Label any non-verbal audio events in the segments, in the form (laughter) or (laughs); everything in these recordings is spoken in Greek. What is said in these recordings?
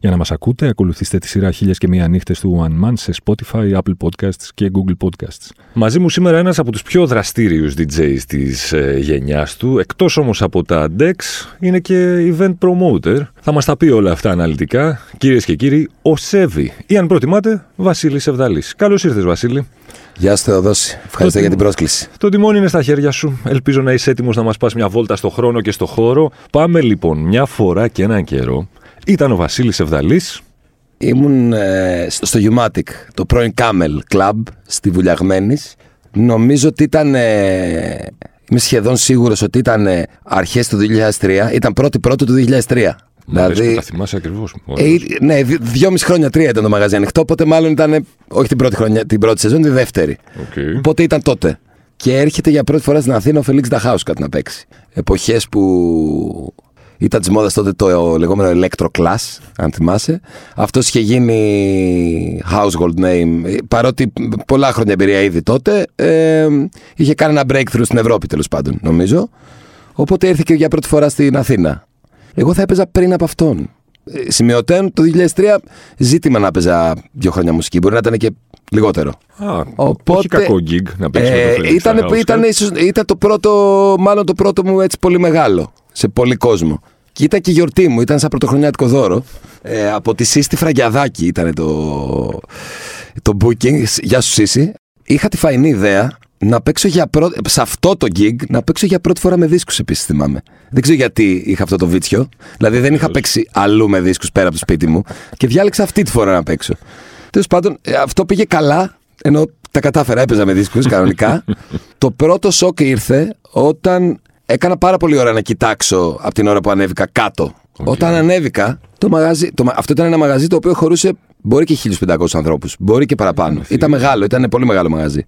Για να μας ακούτε, ακολουθήστε τη σειρά χίλιες και μία νύχτες του One Man σε Spotify, Apple Podcasts και Google Podcasts. Μαζί μου σήμερα ένας από τους πιο δραστήριους DJs της ε, γενιάς του, εκτός όμως από τα DEX, είναι και event promoter. Θα μας τα πει όλα αυτά αναλυτικά, κυρίες και κύριοι, ο Σέβη ή αν προτιμάτε, Βασίλης Ευδαλής. Καλώς ήρθες Βασίλη. Γεια σου Θεοδόση. Ευχαριστώ για την πρόσκληση. Το τιμόνι είναι στα χέρια σου. Ελπίζω να είσαι έτοιμος να μας πας μια βόλτα στο χρόνο και στο χώρο. Πάμε λοιπόν μια φορά και έναν καιρό ήταν ο Βασίλης Ευδαλής. Ήμουν ε, στο Umatic, το πρώην Camel Club στη Βουλιαγμένης. Νομίζω ότι ήταν... Ε, είμαι σχεδόν σίγουρος ότι ήταν ε, αρχές του 2003. Ήταν πρώτη πρώτη του 2003. Δηλαδή, τα θυμάσαι ακριβώς. Ε, ναι, δυόμιση χρόνια, τρία ήταν το μαγαζί ανοιχτό. Οπότε μάλλον ήταν όχι την πρώτη, χρονιά, την πρώτη σεζόν, τη δεύτερη. Okay. Οπότε ήταν τότε. Και έρχεται για πρώτη φορά στην Αθήνα ο Φελίξ Νταχάουσκατ να παίξει. Εποχές που ήταν της μόδας τότε το λεγόμενο Electro Class, αν θυμάσαι. Αυτός είχε γίνει household name, παρότι πολλά χρόνια εμπειρία ήδη τότε. Ε, είχε κάνει ένα breakthrough στην Ευρώπη τέλος πάντων, νομίζω. Οπότε ήρθε και για πρώτη φορά στην Αθήνα. Εγώ θα έπαιζα πριν από αυτόν. Ε, σημειωτέν το 2003 ζήτημα να έπαιζα δύο χρόνια μουσική. Μπορεί να ήταν και λιγότερο. Α, Οπότε, όχι κακό gig να παίξει ε, το ήταν, ήταν, ήταν το πρώτο, μάλλον το πρώτο μου έτσι πολύ μεγάλο σε πολύ κόσμο. Και ήταν και η γιορτή μου, ήταν σαν πρωτοχρονιάτικο δώρο. Ε, από τη Σύστη Φραγκιαδάκη ήταν το, το booking. Γεια σου Σύση. Είχα τη φαϊνή ιδέα να παίξω για πρώτη, σε αυτό το gig, να παίξω για πρώτη φορά με δίσκους επίσης θυμάμαι. Δεν ξέρω γιατί είχα αυτό το βίτσιο. Δηλαδή δεν είχα παίξει αλλού με δίσκους πέρα από το σπίτι μου και διάλεξα αυτή τη φορά να παίξω. Τέλος πάντων, ε, αυτό πήγε καλά, ενώ τα κατάφερα, έπαιζα με δίσκους κανονικά. (laughs) το πρώτο σοκ ήρθε όταν έκανα πάρα πολύ ώρα να κοιτάξω από την ώρα που ανέβηκα κάτω. Όταν ανέβηκα, το μαγαζί, το, αυτό ήταν ένα μαγαζί το οποίο χωρούσε μπορεί και 1500 ανθρώπους. Μπορεί και παραπάνω. Ήταν μεγάλο, ήταν πολύ μεγάλο μαγαζί.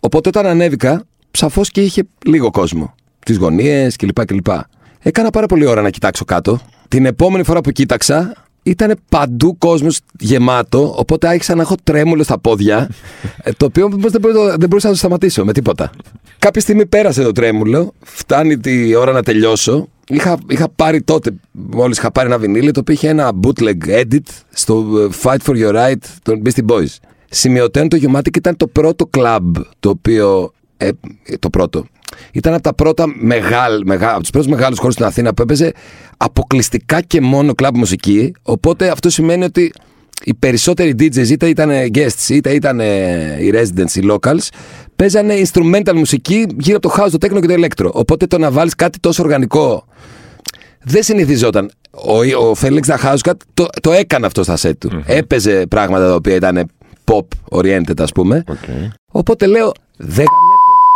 Οπότε όταν ανέβηκα, σαφώ και είχε λίγο κόσμο. Τις γωνίες κλπ, κλπ. Έκανα πάρα πολύ ώρα να κοιτάξω κάτω. Την επόμενη φορά που κοίταξα, ήταν παντού κόσμος γεμάτο. Οπότε άρχισα να έχω τρέμουλο στα πόδια. Ε, το οποίο δεν, δεν μπορούσα να το σταματήσω με τίποτα. Κάποια στιγμή πέρασε το τρέμουλο. Φτάνει τη ώρα να τελειώσω. Είχα, είχα πάρει τότε, μόλις είχα πάρει ένα βινίλιο το οποίο είχε ένα bootleg edit στο ε, Fight for Your Right των Beastie Boys. Σημειωτέν το Humatic ήταν το πρώτο club το οποίο. Ε, το πρώτο. Ήταν από τα πρώτα μεγάλα, μεγά, από τους πρώτους μεγάλους χώρους στην Αθήνα που έπαιζε αποκλειστικά και μόνο κλαμπ μουσική. Οπότε αυτό σημαίνει ότι οι περισσότεροι DJs είτε ήταν guests είτε ήταν οι residents, οι locals, παίζανε instrumental μουσική γύρω από το house, το techno και το electro. Οπότε το να βάλεις κάτι τόσο οργανικό δεν συνηθιζόταν. Ο, ο Felix Dachhauskat το, το έκανε αυτό στα set του. Mm-hmm. Έπαιζε πράγματα τα οποία ήταν pop oriented, ας πούμε. Okay. Οπότε λέω, δεν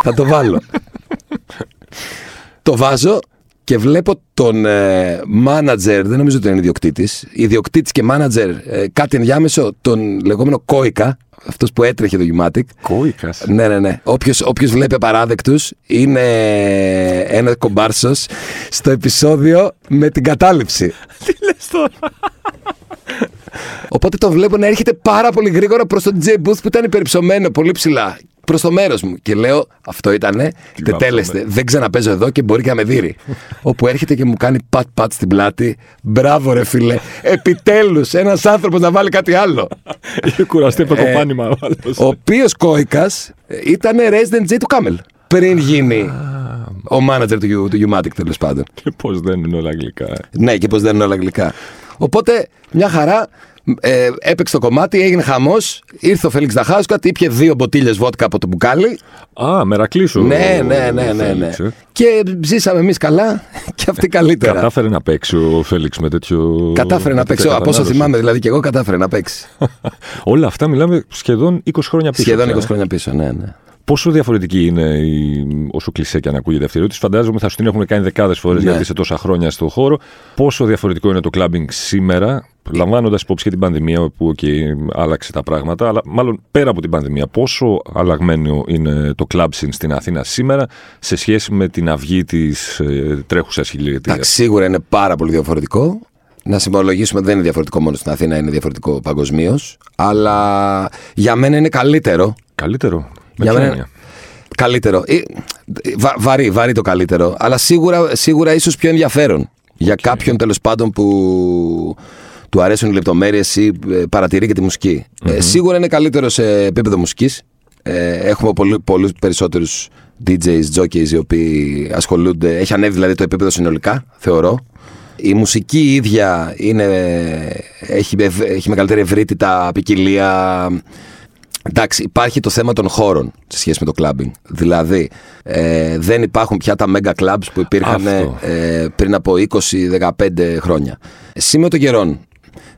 θα το βάλω. το βάζω και βλέπω τον ε, manager, δεν νομίζω ότι είναι ιδιοκτήτης, ιδιοκτήτης και manager, ε, κάτι ενδιάμεσο, τον λεγόμενο Κόικα, αυτός που έτρεχε το Umatic. Κόικας. Ναι, ναι, ναι. Όποιος βλέπει απαράδεκτους είναι ένα κομπάρσος στο επεισόδιο με την κατάληψη. (laughs) Τι λες τώρα; Οπότε το βλέπω να έρχεται πάρα πολύ γρήγορα προς τον DJ Booth που ήταν υπερυψωμένο πολύ ψηλά προς το μέρος μου. Και λέω, αυτό ήτανε. Τετέλεστε. Δεν ξαναπέζω εδώ και μπορεί και να με δει. Όπου έρχεται και μου κάνει πατ-πατ στην πλάτη. Μπράβο, ρε φίλε. Επιτέλους ένας άνθρωπος να βάλει κάτι άλλο. (laughs) Είχε κουραστεί από το κοπάνημα. Ο οποίος Κόικας ήταν resident J του Κάμελ. Πριν γίνει ο manager του, του Umatic τέλος πάντων. Και πώς δεν είναι όλα αγγλικά. Ναι, και πώς δεν είναι όλα αγγλικά. Οπότε μια χαρά ε, έπαιξε το κομμάτι, έγινε χαμός. Ήρθε ο Φέληξ Δαχάουσκα, ήπια δύο μποτίλε βότκα από το μπουκάλι. Α, μερακλήσου. Ναι, ναι, ναι, ναι, ναι. Ε. Και ζήσαμε εμείς καλά και αυτοί καλύτερα. Κατάφερε να παίξει ο Φέληξ με τέτοιο. Κατάφερε να παίξει. Από όσο θυμάμαι, δηλαδή και εγώ κατάφερε να παίξει. (laughs) Όλα αυτά μιλάμε σχεδόν 20 χρόνια πίσω. Σχεδόν 20 χρόνια πίσω, ναι, ναι. Πόσο διαφορετική είναι η, όσο κλεισέ και αν ακούγεται αυτή η ερώτηση. Φαντάζομαι θα σου την έχουν κάνει δεκάδες φορές ναι. γιατί είσαι τόσα χρόνια στο χώρο. Πόσο διαφορετικό είναι το κλαμπινγκ σήμερα, λαμβάνοντας υπόψη και την πανδημία που okay, άλλαξε τα πράγματα, αλλά μάλλον πέρα από την πανδημία, πόσο αλλαγμένο είναι το club scene στην Αθήνα σήμερα σε σχέση με την αυγή της ε, τρέχουσας χιλιετίας; Σίγουρα είναι πάρα πολύ διαφορετικό. να συμπολογίσουμε ότι δεν είναι διαφορετικό μόνο στην Αθήνα, είναι διαφορετικό παγκοσμίως. Αλλά για μένα είναι καλύτερο. Καλύτερο. Με Για ποια μένα- έννοια; Καλύτερο. Ε, βα- βαρύ, βαρύ το καλύτερο. Αλλά σίγουρα, σίγουρα ίσως πιο ενδιαφέρον. Για κάποιον τέλος πάντων που του αρέσουν οι λεπτομέρειες ή ε, παρατηρεί και τη μουσικη Ε, σίγουρα είναι καλύτερο σε επίπεδο μουσικής. Ε, έχουμε πολλού, πολλούς περισσότερους DJs, jockeys οι οποίοι ασχολούνται. Έχει ανέβει δηλαδή το επίπεδο συνολικά, θεωρώ. Η μουσική η ίδια είναι, έχει, ευ- έχει μεγαλύτερη ευρύτητα, ποικιλία. Εντάξει, υπάρχει το θέμα των χώρων σε σχέση με το clubbing. Δηλαδή, ε, δεν υπάρχουν πια τα mega clubs που υπήρχαν Αυτό. ε, πριν από 20-15 χρόνια. Σήμερα των καιρών,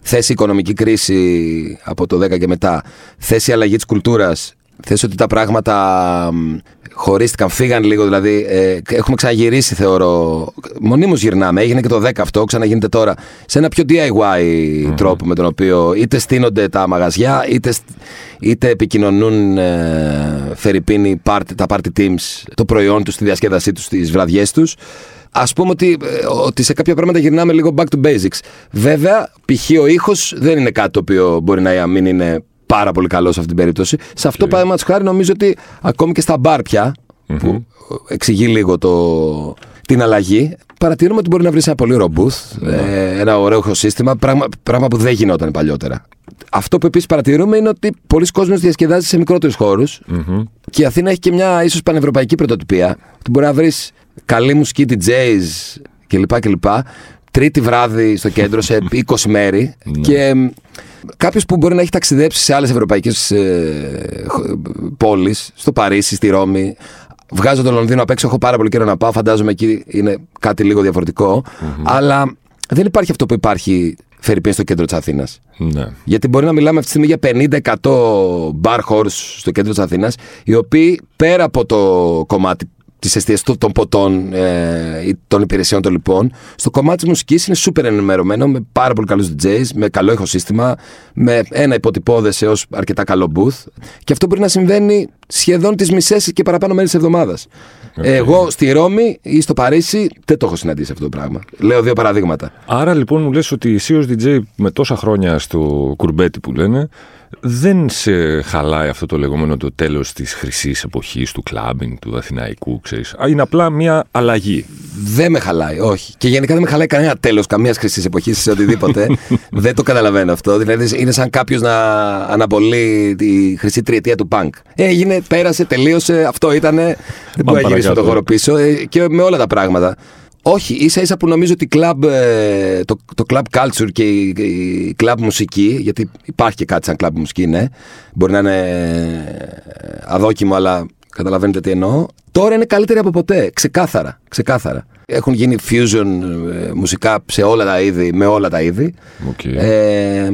θέση οικονομική κρίση από το 10 και μετά, θέση αλλαγή της κουλτούρας, θέση ότι τα πράγματα μ, χωρίστηκαν, φύγαν λίγο, δηλαδή ε, έχουμε ξαναγυρίσει θεωρώ, μονίμως γυρνάμε, έγινε και το 10 αυτό, ξαναγίνεται τώρα, σε ένα πιο DIY τρόπο με τον οποίο είτε στείνονται τα μαγαζιά, είτε, στ- είτε επικοινωνούν ε, φερρυπίνοι party, τα party teams, το προϊόν τους, τη διασκέδασή τους, τις βραδιές τους. Α πούμε ότι, ε, ότι σε κάποια πράγματα γυρνάμε λίγο back to basics. Βέβαια, π.χ. ο ήχος δεν είναι κάτι το οποίο μπορεί να μην είναι πάρα πολύ καλό σε αυτή την περίπτωση. Σε αυτό, παραδείγματος χάρη, νομίζω ότι ακόμη και στα μπαρ πια, που εξηγεί λίγο το, την αλλαγή, παρατηρούμε ότι μπορεί να βρει ένα πολύ ωραίο booth, ε, ένα ωραίο σύστημα, πράγμα, πράγμα που δεν γινόταν παλιότερα. Αυτό που επίσης παρατηρούμε είναι ότι πολλοί κόσμοι διασκεδάζει σε μικρότερους χώρους και η Αθήνα έχει και μια ίσως πανευρωπαϊκή πρωτοτυπία. Ότι μπορεί να βρεις καλή μουσική DJs κλπ. κλπ. Τρίτη βράδυ στο κέντρο σε (laughs) 20 μέρη. και κάποιος που μπορεί να έχει ταξιδέψει σε άλλες ευρωπαϊκές πόλεις, στο Παρίσι, στη Ρώμη. Βγάζω το Λονδίνο απ' έξω, έχω πάρα πολύ καιρό να πάω. Φαντάζομαι εκεί είναι κάτι λίγο διαφορετικό. Αλλά δεν υπάρχει αυτό που υπάρχει Φερρυπίν στο κέντρο της Αθήνας. Ναι. Γιατί μπορεί να μιλάμε αυτή τη στιγμή για 50-100 bar halls στο κέντρο της Αθήνας οι οποίοι πέρα από το κομμάτι της εστίας των των ποτών ε, ή των υπηρεσιών των λοιπόν στο κομμάτι της μουσικής είναι σούπερ ενημερωμένο με πάρα πολύ καλούς DJs, με καλό ηχοσύστημα με ένα υποτυπώδες έως αρκετά καλό booth και αυτό μπορεί να συμβαίνει σχεδόν τις μισές και παραπάνω μέρες της εβδομάδας. Εγώ στη Ρώμη ή στο Παρίσι δεν το έχω συναντήσει αυτό το πράγμα. Λέω δύο παραδείγματα. Άρα λοιπόν μου λες ότι εσύ ως DJ με τόσα χρόνια στο κουρμπέτι που λένε δεν σε χαλάει αυτό το λεγόμενο το τέλος της χρυσής εποχής του κλάμπινγκ, του αθηναϊκού, ξέρεις. Α, Είναι απλά μια αλλαγή. Δεν με χαλάει, όχι. Και γενικά δεν με χαλάει κανένα τέλος καμίας χρυσής εποχής σε οτιδήποτε. (laughs) δεν το καταλαβαίνω αυτό. Δηλαδή είναι σαν κάποιος να αναπολύει τη χρυσή τριετία του πανκ. Έγινε, πέρασε, τελείωσε, αυτό ήτανε. Δεν μπορεί να γυρίσουμε παρακάτω. το χώρο πίσω. ε, Και με όλα τα πράγματα. Όχι, ίσα ίσα που νομίζω ότι club, ε, το, το club culture και η, η club μουσική, γιατί υπάρχει και κάτι σαν club μουσική, ναι, μπορεί να είναι ε, αδόκιμο, αλλά καταλαβαίνετε τι εννοώ. Τώρα είναι καλύτερη από ποτέ, ξεκάθαρα, ξεκάθαρα. Έχουν γίνει fusion ε, μουσικά σε όλα τα είδη, με όλα τα είδη. Οκ. Ε,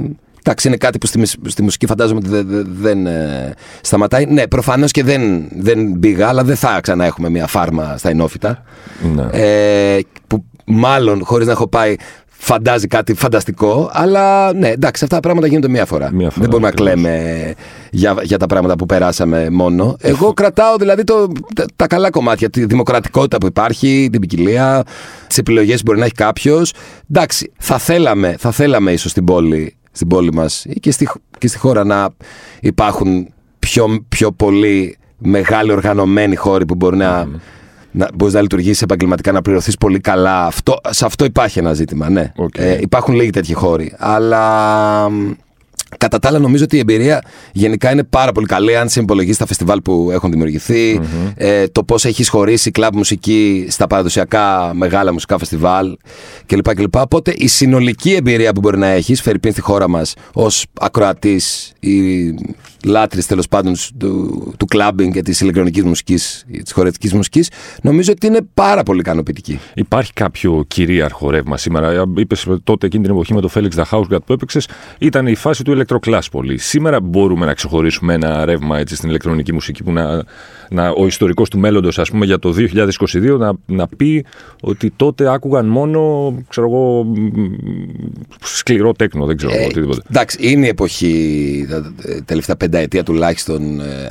εντάξει, είναι κάτι που στη, μουσ- στη μουσική φαντάζομαι ότι δεν, δεν- δεν, ε, σταματάει. Ναι, προφανώς και δεν, δεν πήγα, αλλά δεν θα ξανά έχουμε μια φάρμα στα Οινόφυτα. Ναι. Ε, που μάλλον, χωρίς να έχω πάει, φαντάζει κάτι φανταστικό. Αλλά ναι, εντάξει, αυτά τα πράγματα γίνονται μία φορά. Μία φορά, δεν μπορούμε να ακριβώς. κλαίμε για, για τα πράγματα που περάσαμε μόνο. Εγώ κρατάω δηλαδή το, τα, τα καλά κομμάτια, τη δημοκρατικότητα που υπάρχει, την ποικιλία, τις επιλογές που μπορεί να έχει κάποιος. Εντάξει, θα θέλαμε, θα θέλαμε ίσως στην πόλη, στην πόλη μας ή και στη, και στη χώρα να υπάρχουν πιο, πιο πολύ μεγάλοι οργανωμένοι χώροι που μπορεί να, να, μπορείς να λειτουργήσει επαγγελματικά, να πληρωθείς πολύ καλά. Αυτό, σε αυτό υπάρχει ένα ζήτημα, ναι. Οκ. Ε, υπάρχουν λίγοι τέτοιοι χώροι. Αλλά μ, κατά τα άλλα, νομίζω ότι η εμπειρία γενικά είναι πάρα πολύ καλή αν σε υπολογίσει τα φεστιβάλ που έχουν δημιουργηθεί, ε, το πώς έχει χωρίσει κλαμπ μουσική στα παραδοσιακά μεγάλα μουσικά φεστιβάλ κλπ. κλπ. Οπότε η συνολική εμπειρία που μπορεί να έχεις, φερειπίν στη χώρα μας ως ακροατής ή λάτρης τέλος πάντων του, του κλαμπινγκ και της ηλεκτρονικής μουσικής, της χορευτικής μουσικής, νομίζω ότι είναι πάρα πολύ ικανοποιητική. Υπάρχει κάποιο κυρίαρχο ρεύμα σήμερα. Είπες τότε εκείνη την εποχή με το Felix the House που έπαιξες, ήταν η φάση του ηλεκτροκλάς πολύ. Σήμερα μπορούμε να ξεχωρίσουμε ένα ρεύμα έτσι, στην ηλεκτρονική μουσική που να, να, ο ιστορικός του μέλλοντος, ας πούμε, για το 2022 να, να πει ότι τότε άκουγαν μόνο, ξέρω εγώ, μ, σκληρό τέκνο, δεν ξέρω εγώ, οτιδήποτε. Εντάξει, είναι η εποχή, τα τα τελευταία πενταετία τουλάχιστον, ε,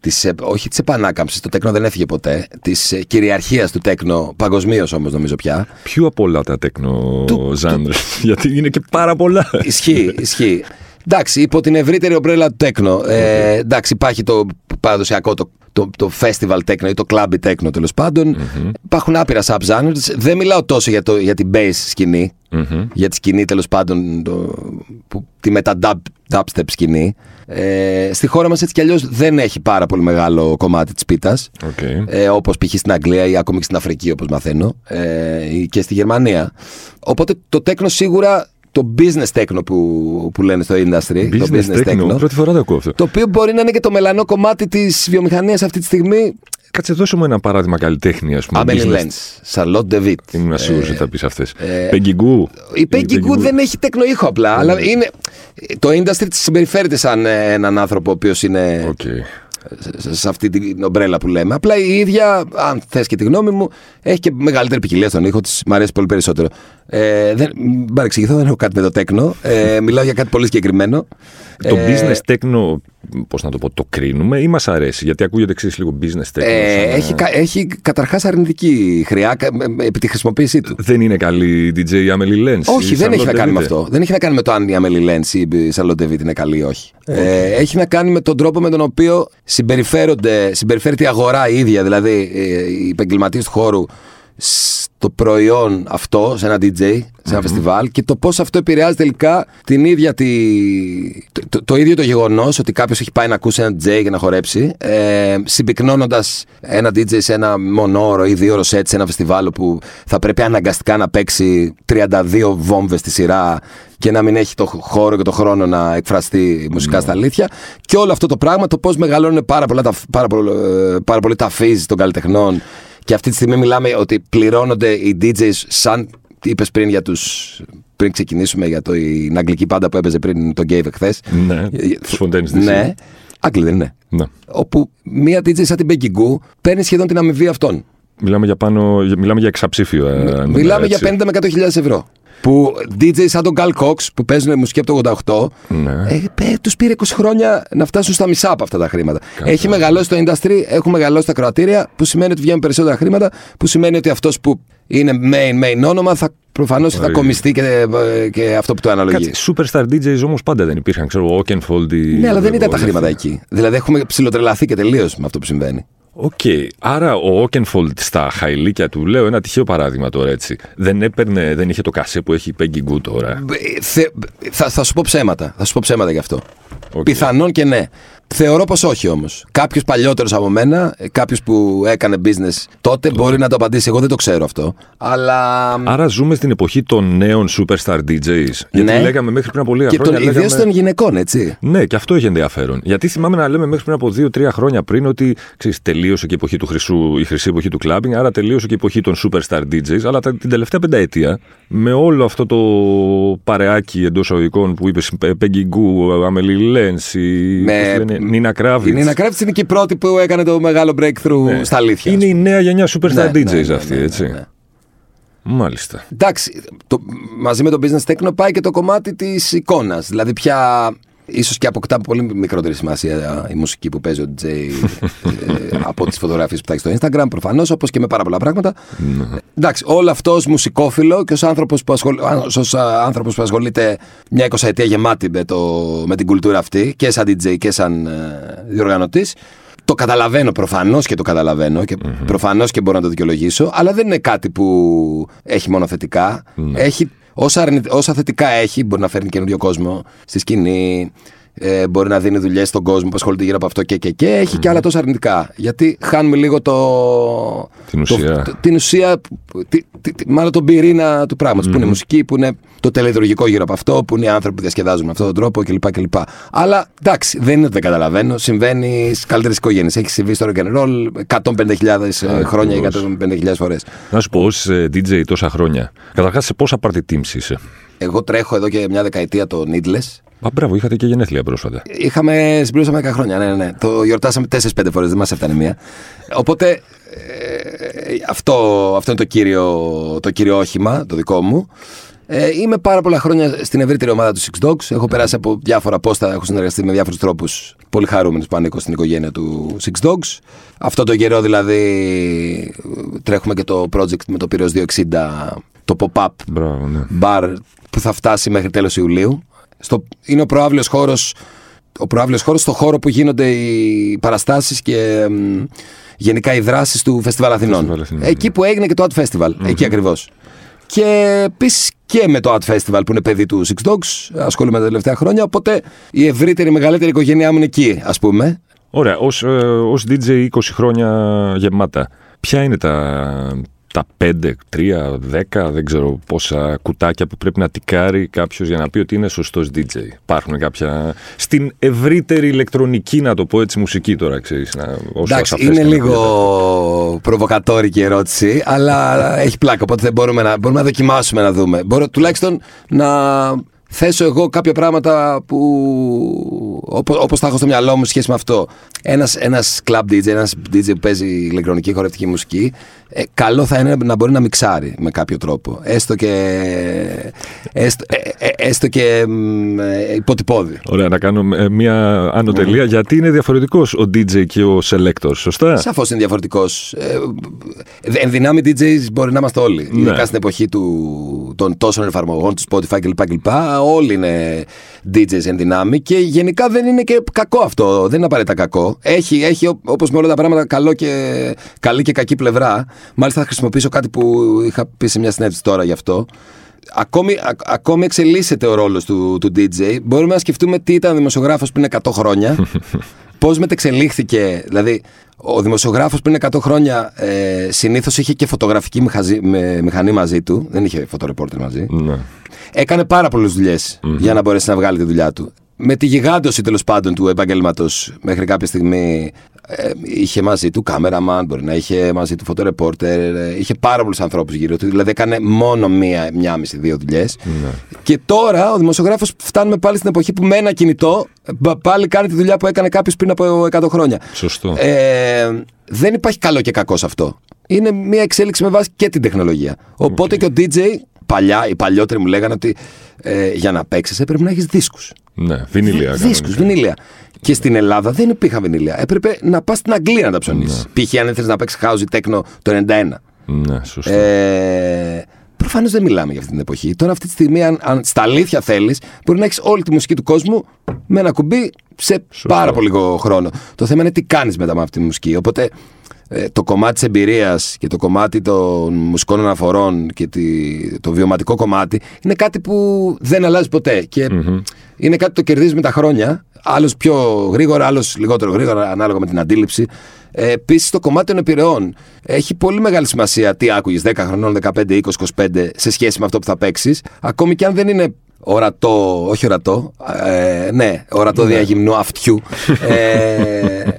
της, ε, όχι της επανάκαμψης, το τέκνο δεν έφυγε ποτέ, της κυριαρχίας του τέκνο, παγκοσμίως όμως νομίζω πια. Ποιο από όλα τα τέκνο ζάντρε, (laughs) γιατί είναι και πάρα πολλά. Ισχύει, ισχύει. Εντάξει, υπό την ευρύτερη ομπρέλα του τέκνο. Ε, εντάξει, υπάρχει το παραδοσιακό, το, το, το festival τέκνο ή το club τέκνο τέλος πάντων. Mm-hmm. Υπάρχουν άπειρα subgenres. Δεν μιλάω τόσο για, το, για την bass σκηνή, mm-hmm. για τη σκηνή τέλος πάντων, το, που, τη μετα dubstep σκηνή. Ε, στη χώρα μας έτσι κι αλλιώς δεν έχει πάρα πολύ μεγάλο κομμάτι της πίτας okay. ε, όπως π.χ. στην Αγγλία ή ακόμη και στην Αφρική όπως μαθαίνω ε, και στη Γερμανία οπότε το τέκνο σίγουρα το business techno που, που λένε στο industry. Business, το business techno, techno. Πρώτη φορά το ακούω αυτό. Το οποίο μπορεί να είναι και το μελανό κομμάτι της βιομηχανίας αυτή τη στιγμή. Κάτσε, δώσε μου ένα παράδειγμα καλλιτέχνη, ας πούμε. Amelie Lenz, Charlotte David. Ήμουν σίγουρο ότι θα πεις αυτές. Πέγγιγκού. Η Πέγγιγκού δεν έχει τέκνο ήχο απλά. Αλλά είναι, το industry της συμπεριφέρεται σαν έναν άνθρωπο ο οποίος είναι. Okay σε αυτή την ομπρέλα που λέμε. Απλά η ίδια, αν θες και τη γνώμη μου, έχει και μεγαλύτερη ποικιλία στον ήχο της. Μ' αρέσει πολύ περισσότερο. Ε, δεν, παρεξηγηθώ, δεν έχω κάτι με το τέκνο. Ε, μιλάω για κάτι πολύ συγκεκριμένο. Το ε, business techno, πώς να το πω, το κρίνουμε ή μας αρέσει, γιατί ακούγεται εξή λίγο business techno. Ε, έχει, έχει καταρχάς αρνητική χρειά επί τη χρησιμοποίησή του. Δεν είναι καλή DJ η Amelie Lenz. Όχι, δεν έχει να κάνει με αυτό. Δεν έχει να κάνει με το αν η Amelie Lenz ή η Charlotte David είναι καλή ή όχι. Ε, έχει να κάνει με τον τρόπο με τον οποίο συμπεριφέρονται, συμπεριφέρεται η αγορά η ίδια, δηλαδή ε, οι επαγγελματίες του χώρου το προϊόν αυτό σε ένα DJ, σε ενα φεστιβάλ και το πώς αυτό επηρεάζει τελικά την ίδια τη, το, το, ίδιο το γεγονός ότι κάποιος έχει πάει να ακούσει ένα DJ για να χορέψει, ε, συμπυκνώνοντας ένα DJ σε ένα μονόωρο ή δύο ώρο σε ένα φεστιβάλ που θα πρέπει αναγκαστικά να παίξει 32 βόμβες στη σειρά και να μην έχει το χώρο και το χρόνο να εκφραστεί μουσικά στα αλήθεια. Και όλο αυτό το πράγμα, το πώς μεγαλώνουν πάρα, πολλά, πάρα, πολύ, ε, πάρα πολύ τα φύζ των καλλιτεχνών και αυτή τη στιγμή μιλάμε ότι πληρώνονται οι DJs σαν είπες πριν για τους πριν ξεκινήσουμε για το, την αγγλική πάντα που έπαιζε πριν τον Γκέιβ χθε. Ναι, τους Φοντένι Ναι, Άγγλοι δεν είναι. Ναι. Όπου μία DJ σαν την Becky Goo παίρνει σχεδόν την αμοιβή αυτών. Μιλάμε για, πάνω, μιλάμε για εξαψήφιο. Ε, μιλάμε για 50 με 100 χιλιάδες ευρώ. Που DJ σαν τον Carl Cox που παίζουν μουσική από το 88, ναι. ε, ε, τους πήρε 20 χρόνια να φτάσουν στα μισά από αυτά τα χρήματα. Έχει μεγαλώσει το industry, έχουν μεγαλώσει τα ακροατήρια, που σημαίνει ότι βγαίνουν περισσότερα χρήματα, που σημαίνει ότι αυτός που είναι main, main όνομα θα προφανώς θα κομιστεί και, και αυτό που το αναλογεί. Κάτι superstar DJs όμως πάντα δεν υπήρχαν. Ξέρω, Oakenfold. Ναι, αλλά δεν ήταν τα χρήματα εκεί. Δηλαδή έχουμε ψιλοτρελαθεί και τελείως με αυτό που συμβαίνει. OK. Okay. Άρα ο Oakenfold στα χαϊλίκια του, λέω ένα τυχαίο παράδειγμα τώρα έτσι. Δεν έπαιρνε, δεν είχε το κασέ που έχει η Peggy Gou τώρα. Θε, θα, θα σου πω ψέματα. Θα σου πω ψέματα γι' αυτό. Okay. Πιθανόν και ναι. Θεωρώ πως όχι όμως. Κάποιος παλιότερος από μένα, κάποιος που έκανε business τότε, μπορεί να το απαντήσει. Εγώ δεν το ξέρω αυτό. Αλλά. Άρα ζούμε στην εποχή των νέων superstar DJs. Γιατί ναι. λέγαμε μέχρι πριν από λίγα και χρόνια. Και ιδίως των γυναικών, έτσι. Ναι, και αυτό έχει ενδιαφέρον. Γιατί θυμάμαι να λέμε μέχρι πριν από δύο-τρία χρόνια πριν ότι ξέρεις, τελείωσε και η εποχή του χρυσού, η χρυσή εποχή του clubbing, άρα τελείωσε και η εποχή των superstar DJs. Αλλά την τελευταία πενταετία, με όλο αυτό το παρεάκι εντός αγωγικών που είπες Peggy Goo, Amelie Lenz, με... Νίνα Κράβιτ. Η Νίνα Κράβιτ είναι και η πρώτη που έκανε το μεγάλο breakthrough ναι. στα αλήθεια. Είναι η νέα γενιά superstar ναι, DJs ναι, ναι, αυτή, ναι, έτσι. Μάλιστα. Εντάξει, το, μαζί με το business techno πάει και το κομμάτι της εικόνας. Δηλαδή πια ίσως και αποκτά πολύ μικρότερη σημασία η μουσική που παίζει ο DJ ε, (laughs) από τις φωτογραφίες που θα έχει στο Instagram, προφανώς, όπως και με πάρα πολλά πράγματα. Εντάξει, όλο αυτό ως μουσικόφιλο και ως άνθρωπος που, ασχολ... άνθρωπος που ασχολείται μια εικοσαετία γεμάτη με, το... με την κουλτούρα αυτή και σαν DJ και σαν ε, διοργανωτής. Το καταλαβαίνω προφανώς και το καταλαβαίνω και mm προφανώς και μπορώ να το δικαιολογήσω, αλλά δεν είναι κάτι που έχει μόνο θετικά. Ναι. Έχει όσα, όσα θετικά έχει, μπορεί να φέρνει καινούριο κόσμο στη σκηνή, ε, μπορεί να δίνει δουλειές στον κόσμο που ασχολείται γύρω από αυτό και και και. Έχει και άλλα τόσα αρνητικά. Γιατί χάνουμε λίγο το. Την ουσία. Το, την ουσία, τη, τη, μάλλον τον πυρήνα του πράγματος. Που είναι η μουσική, που είναι το τελετουργικό γύρω από αυτό, που είναι οι άνθρωποι που διασκεδάζουν με αυτόν τον τρόπο κλπ. κλπ. Αλλά εντάξει, δεν είναι ότι δεν καταλαβαίνω. Συμβαίνει στις καλύτερες οικογένειες. Έχει συμβεί στο rock and roll 150.000 χρόνια ή 150.000 φορές. Να σου πω, ως DJ τόσα χρόνια, καταρχάς σε πόσα party teams είσαι; Εγώ τρέχω εδώ και μια δεκαετία το Needless. Μα μπράβο, είχατε και γενέθλια πρόσφατα. Είχαμε, συμπληρώσαμε 10 χρόνια, ναι, ναι, ναι. Το γιορτάσαμε 4-5 φορές, δεν μας έφτανε μία. Οπότε ε, αυτό, αυτό είναι το κύριο, το κύριο όχημα, το δικό μου. Ε, είμαι πάρα πολλά χρόνια στην ευρύτερη ομάδα του Six Dogs. Έχω περάσει από διάφορα πόστα, έχω συνεργαστεί με διάφορους τρόπους. Πολύ χαρούμενο που ανήκω στην οικογένεια του Six Dogs. Αυτό το καιρό δηλαδή τρέχουμε και το project με το Πύρος 260, το pop-up Μπράβο, ναι. bar που θα φτάσει μέχρι τέλος Ιουλίου. Στο, είναι ο προάβλιος χώρος ο προάβλιος χώρος στο χώρο που γίνονται οι παραστάσεις και μ, γενικά οι δράσεις του Φεστιβάλ Αθηνών. Φεστιβάλ Αθηνών, Εκεί που έγινε και το Art Festival, εκεί ακριβώς. Και επίσης και με το Art Festival που είναι παιδί του Six Dogs, ασχολούμαι τα τελευταία χρόνια. Οπότε η ευρύτερη, μεγαλύτερη οικογένειά μου είναι εκεί, ας πούμε. Ωραία, ως, ε, ως DJ 20 χρόνια γεμάτα, ποια είναι τα, τα 5, 3, 10, δεν ξέρω πόσα κουτάκια που πρέπει να τικάρει κάποιος για να πει ότι είναι σωστός DJ. Υπάρχουν κάποια. στην ευρύτερη ηλεκτρονική, να το πω έτσι, μουσική τώρα, ξέρεις. Εντάξει, είναι λίγο προβοκατόρικη η ερώτηση, αλλά έχει πλάκα. Οπότε δεν μπορούμε να, μπορούμε να δοκιμάσουμε να δούμε. Μπορώ τουλάχιστον να θέσω εγώ κάποια πράγματα που όπως, όπως τα έχω στο μυαλό μου σχέση με αυτό. Ένας, ένας club DJ, ένας DJ που παίζει ηλεκτρονική χορευτική μουσική, ε, καλό θα είναι να μπορεί να μιξάρει με κάποιο τρόπο. Έστω και, έστω, ε, ε, έστω και μ, ε, υποτυπώδη. Ωραία, να κάνω ε, μια άνω τελεία, γιατί είναι διαφορετικός ο DJ και ο selector, σωστά; Σαφώς είναι διαφορετικός. Ε, εν δυνάμει DJs μπορεί να είμαστε όλοι. Ναι. Ειδικά στην εποχή του, των τόσων εφαρμογών, του Spotify κλπ. κλπ. Όλοι είναι DJs εν δυνάμει και γενικά δεν είναι και κακό αυτό. Δεν είναι απαραίτητα κακό. Έχει, έχει όπως με όλα τα πράγματα καλό και, καλή και κακή πλευρά. Μάλιστα θα χρησιμοποιήσω κάτι που είχα πει σε μια συνέντευξη τώρα γι' αυτό. Ακόμη, α- ακόμη εξελίσσεται ο ρόλος του, του DJ. Μπορούμε να σκεφτούμε τι ήταν ο δημοσιογράφος πριν 100 χρόνια. (laughs) Πώς μετεξελίχθηκε. Δηλαδή, ο δημοσιογράφος πριν 100 χρόνια ε, συνήθως είχε και φωτογραφική μηχαζή- με, μηχανή μαζί του. Δεν είχε φωτορεπόρτερ μαζί. Ναι. Έκανε πάρα πολλές δουλειές για να μπορέσει να βγάλει τη δουλειά του. Με τη γιγάντωση τέλος πάντων του επαγγέλματος μέχρι κάποια στιγμή ε, είχε μαζί του κάμεραμαν, μπορεί να είχε μαζί του φωτορεπόρτερ, ε, είχε πάρα πολλούς ανθρώπους γύρω του. Δηλαδή έκανε μόνο μία, μία μισή, δύο δουλειές. Και τώρα ο δημοσιογράφος φτάνουμε πάλι στην εποχή που με ένα κινητό ε, πα- πάλι κάνει τη δουλειά που έκανε κάποιος πριν από 100 χρόνια. Σωστό. Ε, δεν υπάρχει καλό και κακό σε αυτό. Είναι μια εξέλιξη με βάση και την τεχνολογία. Οπότε και ο DJ, παλιά, οι παλιότεροι μου λέγανε ότι ε, για να παίξεις έπρεπε να έχεις δίσκους. Ναι, βινίλια. Δίσκου, κανονικά. βινίλια. Και στην Ελλάδα δεν υπήρχαν βινίλια. Έπρεπε να πας στην Αγγλία να τα ψωνίσεις. Π.χ. αν ήθελε να παίξεις house ή techno το 91. Ναι, σωστό. Ε, Προφανώς δεν μιλάμε για αυτή την εποχή. Τώρα, αυτή τη στιγμή, αν, αν στα αλήθεια θέλεις, μπορεί να έχεις όλη τη μουσική του κόσμου με ένα κουμπί σε πάρα πολύ λίγο χρόνο. Το θέμα είναι τι κάνεις μετά με αυτή τη μουσική. Οπότε ε, το κομμάτι της εμπειρίας και το κομμάτι των μουσικών αναφορών και τη, το βιωματικό κομμάτι είναι κάτι που δεν αλλάζει ποτέ. Και είναι κάτι που το κερδίζει με τα χρόνια. Άλλος πιο γρήγορα, άλλος λιγότερο γρήγορα, ανάλογα με την αντίληψη. Ε, Επίσης, το κομμάτι των επιρρεών έχει πολύ μεγάλη σημασία τι άκουγες 10 χρονών, 15, 20, 25 σε σχέση με αυτό που θα παίξεις. Ακόμη και αν δεν είναι ορατό, όχι ορατό, ε, ναι, ορατό διαγυμνού αυτιού. Ε, (laughs)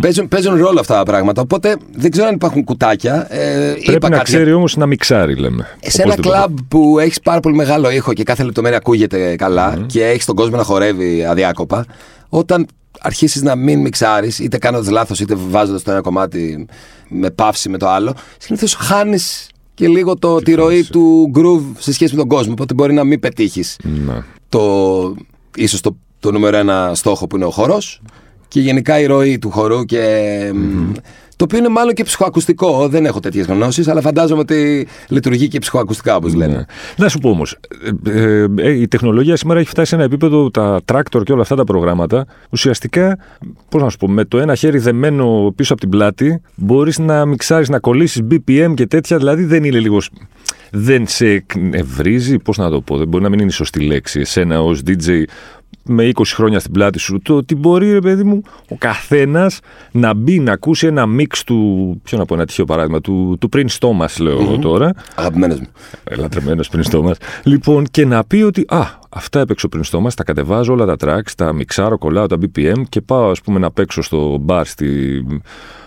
παίζουν, παίζουν ρόλο αυτά τα πράγματα. Οπότε δεν ξέρω αν υπάρχουν κουτάκια. Ε, Πρέπει είπα να κάτι- ξέρει όμως να μιξάρει, λέμε. σε ένα Οπωσδήποτε. κλαμπ που έχεις πάρα πολύ μεγάλο ήχο και κάθε λεπτομέρεια ακούγεται καλά και έχεις τον κόσμο να χορεύει αδιάκοπα, όταν αρχίσεις να μην μιξάρεις, είτε κάνοντας λάθος, είτε βάζοντας το ένα κομμάτι με παύση με το άλλο, συνήθως χάνεις και λίγο το, τη ροή του groove σε σχέση με τον κόσμο. Οπότε μπορεί να μην πετύχεις Ναι. το, ίσως το, το νούμερο ένα στόχο που είναι ο χορός και γενικά η ροή του χορού και... Το οποίο είναι μάλλον και ψυχοακουστικό. Δεν έχω τέτοιες γνώσεις, αλλά φαντάζομαι ότι λειτουργεί και ψυχοακουστικά, όπως λένε. Ναι. Να σου πω όμως, ε, ε, η τεχνολογία σήμερα έχει φτάσει σε ένα επίπεδο, τα tractor και όλα αυτά τα προγράμματα, ουσιαστικά, πώς να σου πω, με το ένα χέρι δεμένο πίσω από την πλάτη, μπορείς να μιξάρεις, να κολλήσεις BPM και τέτοια, δηλαδή δεν είναι λίγος. Δεν σε εκνευρίζει, πώς να το πω, δεν μπορεί να μην είναι η σωστή λέξη, εσένα ως DJ με 20 χρόνια στην πλάτη σου, το ότι μπορεί, ρε παιδί μου, ο καθένας να μπει να ακούσει ένα μίξ του. Ποιο να πω, ένα τυχαίο παράδειγμα, του, του Prince Thomas, λέω εγώ τώρα. Αγαπημένε μου. Λατρεμένο πριν στόμα. Λοιπόν, και να πει ότι Α, αυτά έπαιξε ο πριν στόμα, τα κατεβάζω όλα τα tracks, τα μιξάρω, κολλάω τα BPM και πάω, ας πούμε, να παίξω στο μπαρ στη,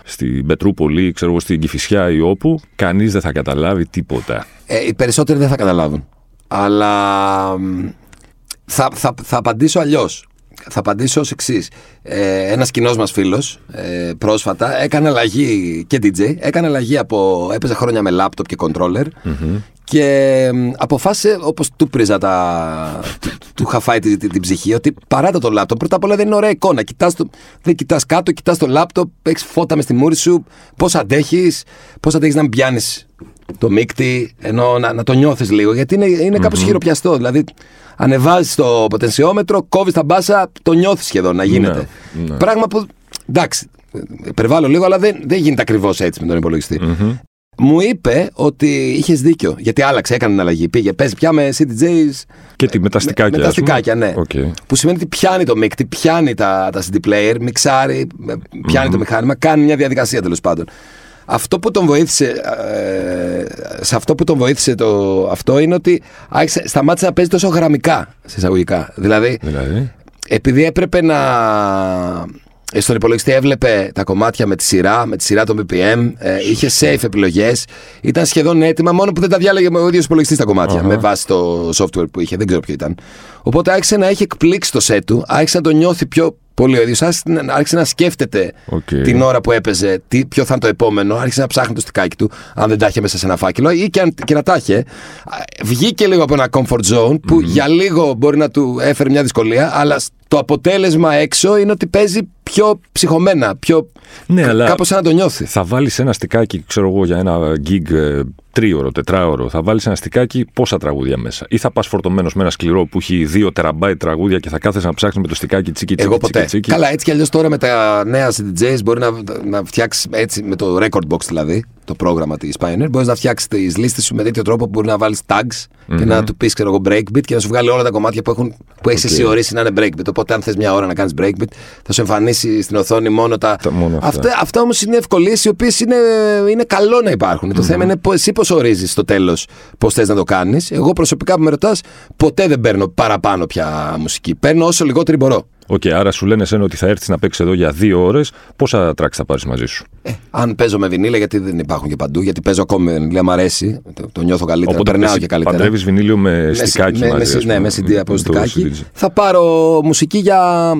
στη Πετρούπολη, ξέρω εγώ, στην Κυφυσιά ή όπου. Κανείς δεν θα καταλάβει τίποτα. Ε, οι περισσότεροι δεν θα καταλάβουν. Αλλά μ, θα, θα, θα απαντήσω αλλιώς. θα απαντήσω ως εξής. Ε, Ένας κοινός μας φίλος ε, πρόσφατα έκανε αλλαγή και DJ. Έκανε αλλαγή από. έπαιζε χρόνια με λάπτοπ και controller. Και αποφάσισε, όπως του πρίζα τα. του είχα φάει την, την, ψυχή, ότι παράτα το λάπτοπ. Πρώτα απ' όλα δεν είναι ωραία εικόνα. Κοιτάς το, δεν κοιτάς κάτω, κοιτάς το λάπτοπ, έχεις φώτα μες στη μούρη σου. Πώς αντέχεις, πώς αντέχεις να πιάνεις το μίκτη, ενώ να, να το νιώθεις λίγο. Γιατί είναι, είναι κάπως χειροπιαστό. Δηλαδή, ανεβάζεις το ποτενσιόμετρο, κόβεις τα μπάσα, το νιώθεις σχεδόν να γίνεται. Ναι, ναι. Πράγμα που. εντάξει, υπερβάλλω λίγο, αλλά δεν, δεν γίνεται ακριβώς έτσι με τον υπολογιστη Μου είπε ότι είχες δίκιο. Γιατί άλλαξε, έκανε την αλλαγή. Πήγε, παίζει πια με CDJs. Και τι, με τα στικάκια. Με, τα στικάκια, ναι. Okay. Που σημαίνει ότι πιάνει το μίκτη, πιάνει τα, τα CD player, μιξάρει, πιάνει το μηχάνημα, κάνει μια διαδικασία τέλος πάντων. Αυτό που τον βοήθησε, ε, σε αυτό που τον βοήθησε το, αυτό είναι ότι άρχισε, σταμάτησε να παίζει τόσο γραμμικά, σε εισαγωγικά. Δηλαδή, δηλαδή, επειδή έπρεπε να στον υπολογιστή έβλεπε τα κομμάτια με τη σειρά, με τη σειρά των BPM, ε, είχε safe επιλογές. Ήταν σχεδόν έτοιμα, μόνο που δεν τα διάλεγε με ο ίδιος υπολογιστής τα κομμάτια, με βάση το software που είχε, δεν ξέρω ποιο ήταν. Οπότε άρχισε να έχει εκπλήξει το set του, άρχισε να το νιώθει πιο πολύ ο ίδιο. Άρχισε να σκέφτεται την ώρα που έπαιζε τι, ποιο θα είναι το επόμενο, άρχισε να ψάχνει το στικάκι του, αν δεν τα είχε μέσα σε ένα φάκελο ή και, αν, και να τα είχε. Βγήκε λίγο από ένα comfort zone που για λίγο μπορεί να του έφερε μια δυσκολία, αλλά το αποτέλεσμα έξω είναι ότι παίζει πιο ψυχωμένα, πιο. Ναι, αλλά κάπως σαν να το νιώθεις. Θα βάλεις ένα στικάκι, ξέρω εγώ, για ένα gig ε, τρίωρο, τετράωρο, θα βάλεις ένα στικάκι πόσα τραγούδια μέσα; Ή θα πας φορτωμένος με ένα σκληρό που έχει 2 τεραμπάιτ τραγούδια και θα κάθεσαι να ψάχνεις με το στικάκι τσίκι τσίκι. Εγώ ποτέ. Τσίκι, τσίκι. Καλά, έτσι κι αλλιώς τώρα με τα νέα DJs μπορεί να, να φτιάξεις έτσι με το record box δηλαδή, το πρόγραμμα της Pioneer, μπορείς να φτιάξεις τις λίστες σου με τέτοιο τρόπο που μπορεί να βάλεις tags mm-hmm. και να του πεις, ξέρω εγώ, breakbeat και να σου βγάλει όλα τα κομμάτια που, έχουν, που έχεις okay. εσύ ορίσει να είναι breakbeat. Οπότε, αν θες μια ώρα να κάνεις breakbeat, θα σου εμφανίσει στην οθόνη μόνο τα. τα μόνο αυτά αυτά, αυτά όμως είναι ευκολίες οι οποίες είναι, είναι καλό να υπάρχουν. Mm-hmm. Το θέμα είναι εσύ πώς ορίζεις στο τέλος πώς θες να το κάνεις. Εγώ προσωπικά που με ρωτάς, ποτέ δεν παίρνω παραπάνω πια μουσική. Παίρνω όσο λιγότερη μπορώ. OK, okay, άρα σου λένε εσένα ότι θα έρθεις να παίξεις εδώ για δύο ώρες. Πόσα tracks θα πάρεις μαζί σου; Ε, αν παίζω με βινίλια, γιατί δεν υπάρχουν και παντού, γιατί παίζω ακόμη με βινίλια, μου αρέσει, το, το νιώθω καλύτερα, Οπότε περνάω και καλύτερα. Παντρεύεις βινίλιο με στικάκι με, μαζί. Με, ναι, με CD από στικάκι. Θα πάρω μουσική για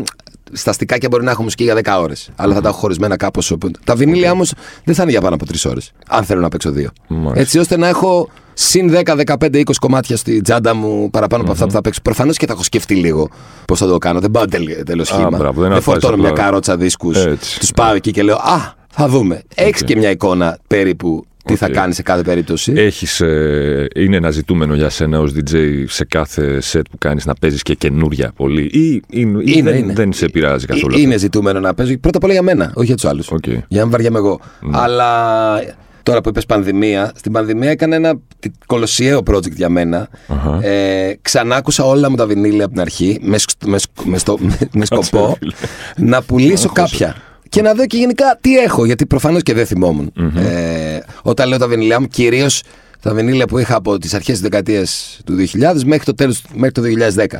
στα στικάκια μπορεί να έχω μουσική για 10 ώρες. Αλλά θα τα έχω χωρισμένα κάπως. Τα βινίλια όμως δεν θα είναι για πάνω από 3 ώρες. Αν θέλω να παίξω δύο. Έτσι ώστε να έχω συν 10, 15, 20 κομμάτια στη τσάντα μου παραπάνω από αυτά που θα παίξω. Προφανώς και θα έχω σκεφτεί λίγο πώς θα το κάνω. Δεν πάω τέλος σχήμα. δεν φορτώνω μια καρότσα δίσκους. Τους πάω εκεί και λέω Α, θα δούμε. Έχεις και μια εικόνα περίπου τι θα κάνεις σε κάθε περίπτωση; Έχεις, ε, είναι ένα ζητούμενο για σένα ως DJ σε κάθε set που κάνεις να παίζεις και καινούρια πολύ, ή, είναι, δεν, είναι. δεν σε πειράζει καθόλου. Είναι ζητούμενο να παίζει. Πρώτα απ' όλα για μένα, όχι για τους άλλους. Okay. Για να βαριέμαι εγώ. Ναι. Αλλά τώρα που είπες πανδημία, στην πανδημία έκανα ένα κολοσιαίο project για μένα. Uh-huh. Ε, ξανάκουσα όλα μου τα βινίλια από την αρχή με, με, με, με σκοπό να πουλήσω κάποια και να δω και γενικά τι έχω, γιατί προφανώς και δεν θυμόμουν. Mm-hmm. Ε, όταν λέω τα βινίλια μου, κυρίως τα βινίλια που είχα από τις αρχές της δεκαετίας του 2000 μέχρι το τέλος μέχρι το 2010.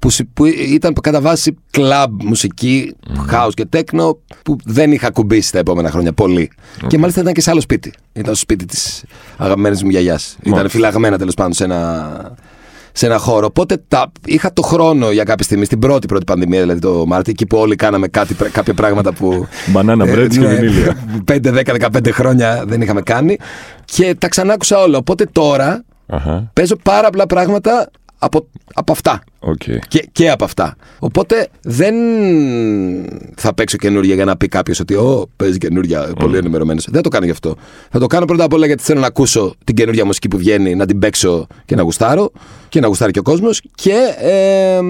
Που, που ήταν κατά βάση κλαμπ μουσική, mm-hmm. house και τέκνο που δεν είχα κουμπίσει τα επόμενα χρόνια πολύ. Okay. Και μάλιστα ήταν και σε άλλο σπίτι. Ήταν στο σπίτι της αγαπημένης μου γιαγιάς. Ήταν φυλαγμένα τέλος πάντων σε ένα σε ένα χώρο. Οπότε τα, είχα το χρόνο για κάποια στιγμή, στην πρώτη πρώτη πανδημία, δηλαδή το Μάρτιο, εκεί που όλοι κάναμε κάτι, κάποια πράγματα που. (laughs) Μπανάνα μπρέτ και βινίλια. 5, 10, 15 χρόνια δεν είχαμε κάνει. Και τα ξανάκουσα όλα. Οπότε τώρα uh-huh. παίζω πάρα πολλά πράγματα από, από αυτά. Okay. Και, και από αυτά. Οπότε δεν θα παίξω καινούργια για να πει κάποιος ότι Ω, παίζει καινούργια, mm. πολύ ενημερωμένος. Δεν το κάνω γι' αυτό. Θα το κάνω πρώτα απ' όλα γιατί θέλω να ακούσω την καινούργια μουσική που βγαίνει, να την παίξω και να γουστάρω και να γουστάρει και ο κόσμος. Και ε,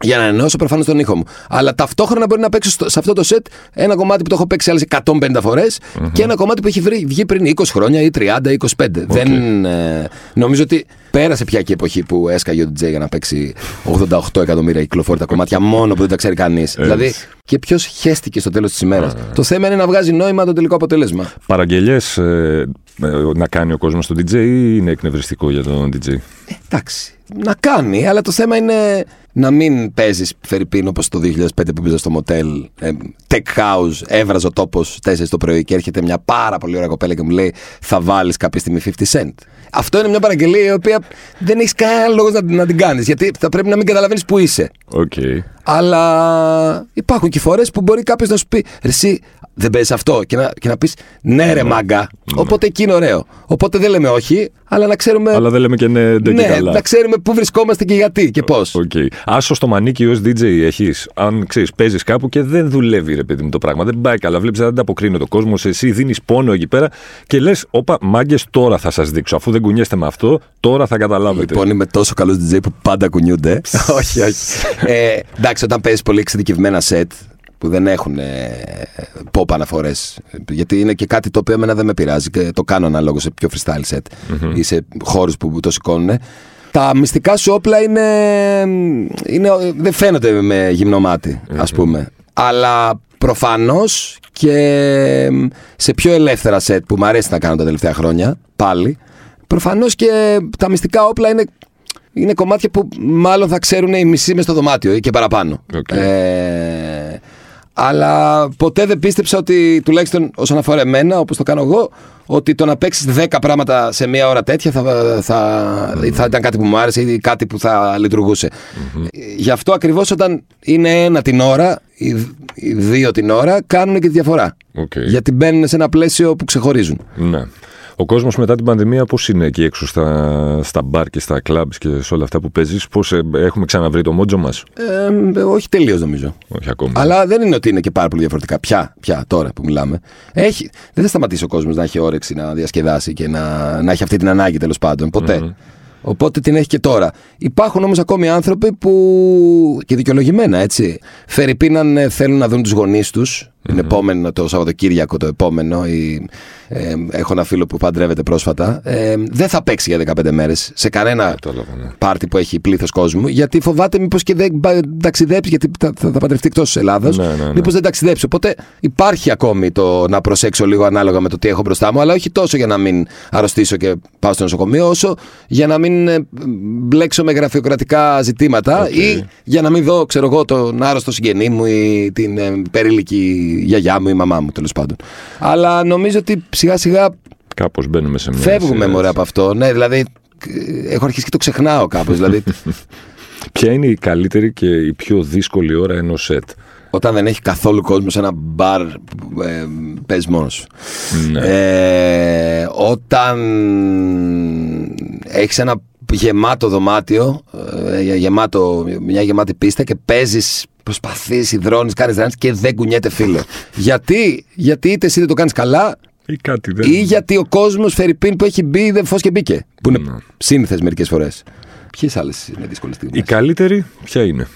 για να ενώσω προφανώς τον ήχο μου. Αλλά ταυτόχρονα μπορεί να παίξω σε αυτό το set ένα κομμάτι που το έχω παίξει άλλες 150 φορε και ένα κομμάτι που έχει βγει πριν 20 χρόνια ή 30 ή 25. Δεν, ε, νομίζω ότι πέρασε πια και η εποχή που έσκαγε ο DJ για να παίξει 88 εκατομμύρια κυκλοφόρητα κομμάτια μόνο που δεν τα ξέρει κανείς. Δηλαδή, και ποιος χέστηκε στο τέλος της ημέρας; Το θέμα είναι να βγάζει νόημα το τελικό αποτέλεσμα. Παραγγελίε ε, να κάνει ο κόσμος τον DJ ή είναι εκνευριστικό για τον DJ. Ε, εντάξει. Να κάνει, αλλά το θέμα είναι να μην παίζεις Φερρυπίν όπως το 2005 που πήγα στο μοτέλ. Ε, tech house, έβραζε ο τόπος 4 το πρωί και έρχεται μια πάρα πολύ ωραία κοπέλα και μου λέει Θα βάλεις κάποια στιγμή 50 cent. Αυτό είναι μια παραγγελία η οποία δεν έχεις κανένα λόγο να, να την κάνεις. Γιατί θα πρέπει να μην καταλαβαίνεις που είσαι. Okay. Αλλά υπάρχουν και φορές που μπορεί κάποιος να σου πει Εσύ δεν παίζεις αυτό και να, και να πεις ναι, ρε ναι. μάγκα. Ναι. Οπότε εκεί είναι ωραίο. Οπότε δεν λέμε όχι, αλλά να ξέρουμε. Αλλά δεν λέμε και ναι, δεν ναι, καλά. να ξέρουμε πού βρισκόμαστε και γιατί και πώς. Okay. Άσο στο μανίκι ως DJ έχεις. Αν ξέρεις, παίζεις κάπου και δεν δουλεύει, ρε παιδί μου το πράγμα. Δεν πάει καλά. Βλέπεις, δεν ανταποκρίνει το κόσμο. Εσύ δίνεις πόνο εκεί πέρα και λες, Όπα, μάγκες τώρα θα σας δείξω. Αφού δεν κουνιέστε με αυτό, τώρα θα καταλάβετε. Λοιπόν, είμαι τόσο καλός DJ που πάντα κουνιούνται. όχι, όχι. ε, εντάξει, όταν παίζεις πολύ εξειδικευμένα σετ, που δεν έχουν ε, pop αναφορές. Γιατί είναι και κάτι το οποίο εμένα δεν με πειράζει και το κάνω ανάλογο σε πιο freestyle set mm-hmm. ή σε χώρους που το σηκώνουν. Τα μυστικά σου όπλα είναι, είναι, δεν φαίνονται με γυμνό μάτι, ας πούμε. Αλλά προφανώς και σε πιο ελεύθερα σετ που μου αρέσει να κάνω τα τελευταία χρόνια, πάλι, προφανώς και τα μυστικά όπλα είναι είναι κομμάτια που μάλλον θα ξέρουν οι μισοί μες στο δωμάτιο ή και παραπάνω. Okay. Ε, αλλά ποτέ δεν πίστεψα ότι, τουλάχιστον όσον αφορά εμένα, όπως το κάνω εγώ, ότι το να παίξεις 10 πράγματα σε μία ώρα τέτοια θα, θα, mm-hmm. θα ήταν κάτι που μου άρεσε ή κάτι που θα λειτουργούσε. Mm-hmm. Γι' αυτό ακριβώς όταν είναι ένα την ώρα ή δύο την ώρα, κάνουν και τη διαφορά. Okay. Γιατί μπαίνουν σε ένα πλαίσιο που ξεχωρίζουν. Ναι. Ο κόσμος μετά την πανδημία πώς είναι εκεί έξω στα, στα μπαρ και στα κλαμπς και σε όλα αυτά που παίζεις, Πώς ε, έχουμε ξαναβρει το μότζο μας; Ε, όχι τελείως νομίζω. Όχι ακόμα. Αλλά δεν είναι ότι είναι και πάρα πολύ διαφορετικά. Πια, πια τώρα που μιλάμε. Έχει, δεν θα σταματήσει ο κόσμος να έχει όρεξη να διασκεδάσει και να, να έχει αυτή την ανάγκη τέλος πάντων. Οπότε την έχει και τώρα. Υπάρχουν όμως ακόμη άνθρωποι που. και δικαιολογημένα έτσι. Φερρυπίναν ε, θέλουν να δουν τους γονείς τους την επόμενο, το Σαββατοκύριακο το επόμενο. Ή, ε, έχω ένα φίλο που παντρεύεται πρόσφατα. Ε, δεν θα παίξει για 15 μέρες σε κανένα ναι. πάρτι που έχει πλήθος κόσμου, γιατί φοβάται μήπως και δεν ταξιδέψει, γιατί θα, θα, παντρευτεί εκτός της Ελλάδας. Ναι, ναι, ναι. Μήπως δεν ταξιδέψει. Οπότε υπάρχει ακόμη το να προσέξω λίγο ανάλογα με το τι έχω μπροστά μου, αλλά όχι τόσο για να μην αρρωστήσω και πάω στο νοσοκομείο, όσο για να μην ε, μπλέξω με γραφειοκρατικά ζητήματα okay. ή για να μην δω, ξέρω εγώ, τον άρρωστο συγγενή μου ή την ε, περίλικη γιαγιά μου ή η μαμά μου τέλος πάντων. Αλλά νομίζω ότι σιγά σιγά. Κάπως μπαίνουμε σε μια. Φεύγουμε μωρέ από αυτό. Ναι, δηλαδή. Έχω αρχίσει και το ξεχνάω κάπως. Δηλαδή... (laughs) Ποια είναι η καλύτερη και η πιο δύσκολη ώρα ενός σετ; Όταν δεν έχει καθόλου κόσμο σε ένα μπαρ ε, παίζει Ναι. Ε, όταν έχεις ένα γεμάτο δωμάτιο, ε, γεμάτο, μια γεμάτη πίστα και παίζεις προσπαθείς, υδρώνεις, κάνεις δράσει και δεν κουνιέται φίλε. (laughs) γιατί, γιατί είτε εσύ δεν το κάνεις καλά, ή, κάτι δεν... ή γιατί ο κόσμος Φερρυπίν που έχει μπει δεν φως και μπήκε. Που είναι ναι. σύνηθες μερικές φορές. Ποιες άλλες είναι δύσκολες στιγμές; Η καλύτερη, ποια είναι;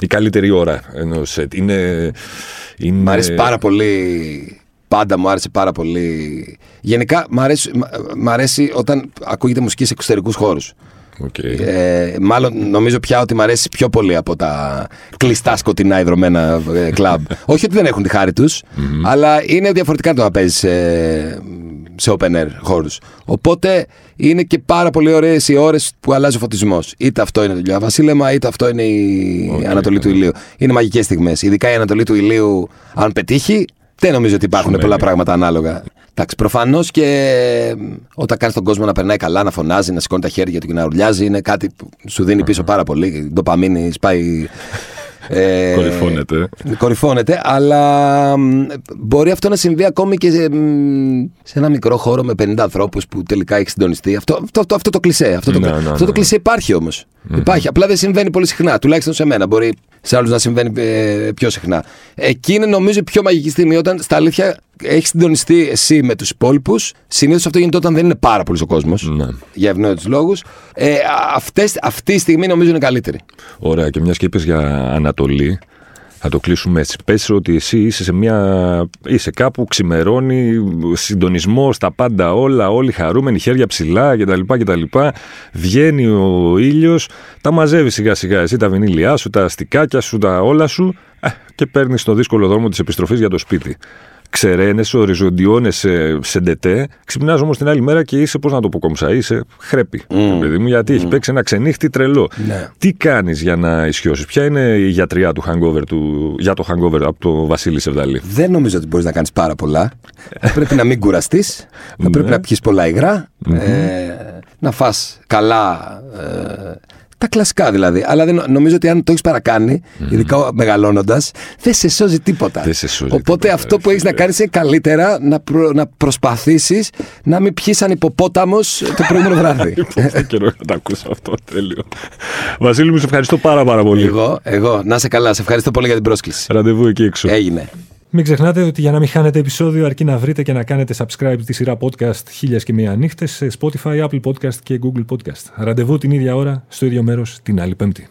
Η καλύτερη ώρα ενός σετ. Είναι, είναι. Μ' αρέσει πάρα πολύ. Πάντα μου άρεσε πάρα πολύ. Γενικά, μ' αρέσει, μ αρέσει όταν ακούγεται μουσική σε εξωτερικούς χώρους. Okay. Ε, μάλλον νομίζω πια ότι μου αρέσει πιο πολύ από τα κλειστά σκοτεινά ιδρωμένα ε, κλαμπ. (laughs) Όχι ότι δεν έχουν τη χάρη τους, αλλά είναι διαφορετικά το να παίζεις σε, σε open air χώρους. Οπότε είναι και πάρα πολύ ωραίες οι ώρες που αλλάζει ο φωτισμός. Είτε αυτό είναι το Βασίλεμα, είτε αυτό είναι η Ανατολή του ηλίου. Είναι μαγικές στιγμές. Ειδικά η Ανατολή του ηλίου, αν πετύχει, δεν νομίζω ότι υπάρχουν πολλά πράγματα ανάλογα. Εντάξει, προφανώς και όταν κάνει τον κόσμο να περνάει καλά, να φωνάζει, να σηκώνει τα χέρια του και να ουρλιάζει, είναι κάτι που σου δίνει πίσω πάρα πολύ. Η ντοπαμίνη σπάει. Ε, κορυφώνεται. Κορυφώνεται, αλλά μπορεί αυτό να συμβεί ακόμη και σε, σε ένα μικρό χώρο με 50 ανθρώπους που τελικά έχει συντονιστεί. Αυτό, αυτό, αυτό, αυτό το κλισέ. Αυτό, το, ναι, ναι, αυτό το ναι. κλισέ υπάρχει όμως. Υπάρχει. Απλά δεν συμβαίνει πολύ συχνά. Τουλάχιστον σε μένα. Μπορεί σε άλλους να συμβαίνει ε, πιο συχνά. Εκεί είναι νομίζω η πιο μαγική στιγμή όταν στα αλήθεια έχεις συντονιστεί εσύ με τους υπόλοιπους. Συνήθως αυτό γίνεται όταν δεν είναι πάρα πολύ ο κόσμος. Ναι. Για ευνόητους λόγους. Ε, αυτές, αυτή η στιγμή νομίζω είναι καλύτερη. Ωραία. Και μιας και είπες για Ανατολή. Θα το κλείσουμε έτσι. Πες ότι εσύ είσαι σε μια... είσαι κάπου, ξημερώνει, συντονισμός, τα πάντα όλα, όλοι χαρούμενοι, χέρια ψηλά κτλ. κτλ. Βγαίνει ο ήλιος, τα μαζεύει σιγά σιγά εσύ τα βινίλια σου, τα στικάκια σου, τα όλα σου ε, και παίρνεις το δύσκολο δρόμο της επιστροφής για το σπίτι. Ξεραίνεσαι, οριζοντιώνεσαι σε ντετέ. Ξυπνάς όμως την άλλη μέρα και είσαι, πώς να το πω κομψά, είσαι χρέπι. Mm. Παιδί μου, γιατί mm. έχει παίξει ένα ξενύχτη τρελό. Ναι. Τι κάνεις για να ισιώσεις, Ποια είναι η γιατριά του hangover του, για το hangover από το Βασίλη Σεβδαλή. Δεν νομίζω ότι μπορείς να κάνεις πάρα πολλά. θα πρέπει να μην κουραστείς. θα πρέπει να πιεις πολλά υγρά. Ε, να φας καλά ε, τα κλασικά δηλαδή. Αλλά δεν, νομίζω ότι αν το έχεις παρακάνει, mm. ειδικά μεγαλώνοντας, δεν σε σώζει τίποτα. Δεν σε σώζει Οπότε τίποτα, αυτό που έχεις να κάνεις είναι καλύτερα να, προ, να προσπαθήσεις να μην πιεις ανυποπόταμο το προηγούμενο βράδυ. (laughs) καιρό να το ακούσω αυτό. Τέλειο. Βασίλη, μου σε ευχαριστώ πάρα, πάρα πολύ. Εγώ, εγώ. Να σε καλά. Σε ευχαριστώ πολύ για την πρόσκληση. Ραντεβού εκεί έξω. Έγινε. Μην ξεχνάτε ότι για να μην χάνετε επεισόδιο αρκεί να βρείτε και να κάνετε subscribe τη σειρά podcast χίλιας και μία νύχτες σε Spotify, Apple Podcast και Google Podcast. Ραντεβού την ίδια ώρα, στο ίδιο μέρος, την άλλη πέμπτη.